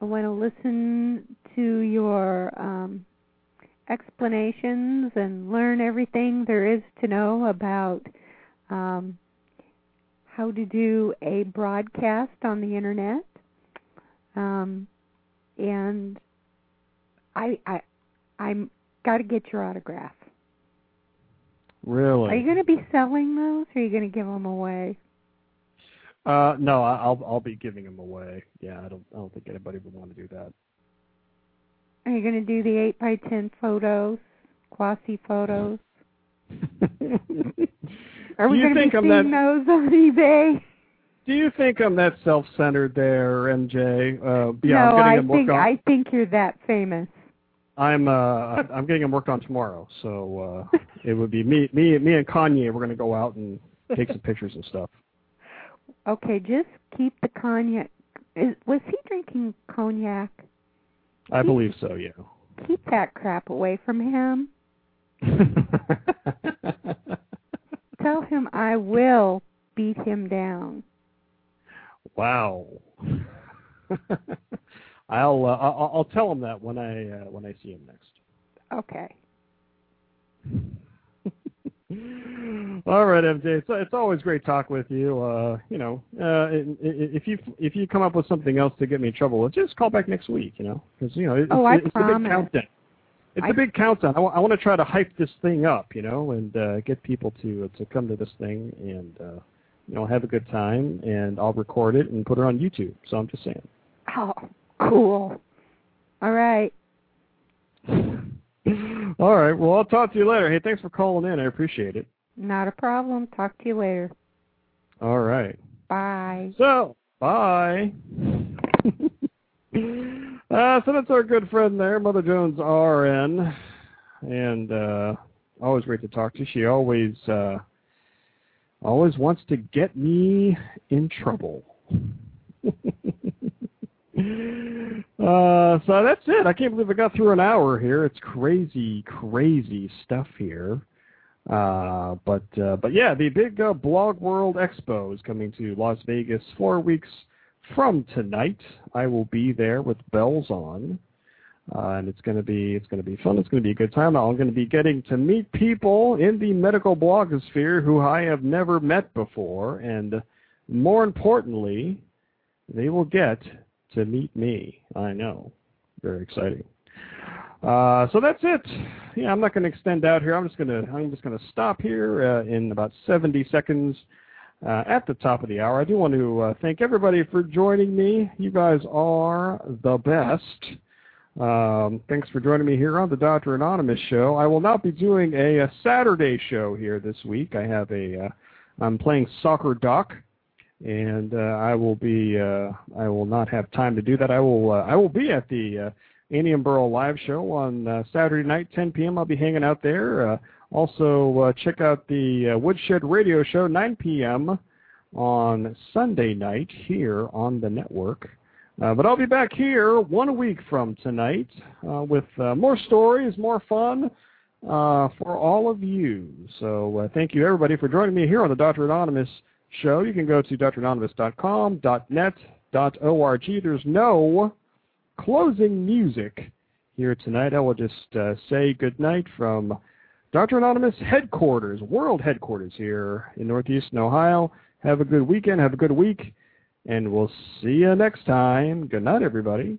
[SPEAKER 31] I want to listen to your um, explanations and learn everything there is to know about um, how to do a broadcast on the internet. Um, and I I I'm got to get your autograph.
[SPEAKER 2] Really?
[SPEAKER 31] Are you going to be selling those, or are you going to give them away?
[SPEAKER 2] Uh, no, I'll I'll be giving them away. Yeah, I don't I don't think anybody would want to do that.
[SPEAKER 31] Are you going to do the eight by ten photos, quasi photos? Are we going to be seeing
[SPEAKER 2] that-
[SPEAKER 31] those on eBay?
[SPEAKER 2] Do you think I'm that self-centered there, MJ? Uh, yeah,
[SPEAKER 31] no,
[SPEAKER 2] I'm getting
[SPEAKER 31] I
[SPEAKER 2] them
[SPEAKER 31] think
[SPEAKER 2] on.
[SPEAKER 31] I think you're that famous.
[SPEAKER 2] I'm uh I'm getting them worked on tomorrow, so uh it would be me me me and Kanye. We're gonna go out and take some pictures and stuff.
[SPEAKER 31] Okay, just keep the cognac. Is, was he drinking cognac?
[SPEAKER 2] I believe so. Yeah.
[SPEAKER 31] Keep that crap away from him. Tell him I will beat him down.
[SPEAKER 2] Wow. I'll, uh, I'll I'll tell him that when I uh, when I see him next.
[SPEAKER 31] Okay.
[SPEAKER 2] All right, MJ. It's, it's always great talking with you. Uh, you know, uh, if you if you come up with something else to get me in trouble, just call back next week. You know, because you know it's,
[SPEAKER 31] Oh, I
[SPEAKER 2] it's a big countdown. It's
[SPEAKER 31] I-
[SPEAKER 2] a big countdown. I want to try to hype this thing up, you know, and uh, get people to to come to this thing and uh, you know have a good time. And I'll record it and put it on YouTube. So I'm just saying.
[SPEAKER 31] Oh, cool. All right.
[SPEAKER 2] All right. Well, I'll talk to you later. Hey, thanks for calling in. I appreciate it.
[SPEAKER 31] Not a problem. Talk to you later.
[SPEAKER 2] All right.
[SPEAKER 31] Bye.
[SPEAKER 2] So, bye. uh, so that's our good friend there, Mother Jones RN, and uh, always great to talk to. She always uh, always wants to get me in trouble. Uh, so that's it. I can't believe I got through an hour here. It's crazy, crazy stuff here. Uh, but uh, but yeah, the big uh, Blog World Expo is coming to Las Vegas four weeks from tonight. I will be there with bells on, uh, and it's going to be it's going to be fun. It's going to be a good time. I'm going to be getting to meet people in the medical blogosphere who I have never met before, and more importantly, they will get to meet me. I know, very exciting. Uh, so that's it. Yeah, I'm not going to extend out here. I'm just going to I'm just going to stop here uh, in about 70 seconds at the top of the hour. I do want to uh, thank everybody for joining me. You guys are the best. Um, thanks for joining me here on the Dr. Anonymous show. I will not be doing a, a Saturday show here this week. I have a uh, I'm playing soccer doc and uh, I will be uh, I will not have time to do that. I will uh, I will be at the uh, Borough live show on uh, Saturday night, 10 p.m. I'll be hanging out there. Also, uh, check out the uh, Woodshed Radio Show, 9 p.m. on Sunday night here on the network. Uh, but I'll be back here one week from tonight uh, with uh, more stories, more fun uh, for all of you. So thank you, everybody, for joining me here on the Dr. Anonymous show. You can go to dranonymous.com, .net, .org. There's no closing music here tonight. I will just say good night from Dr. Anonymous headquarters, world headquarters here in Northeastern Ohio. Have a good weekend. Have a good week. And we'll see you next time. Good night, everybody.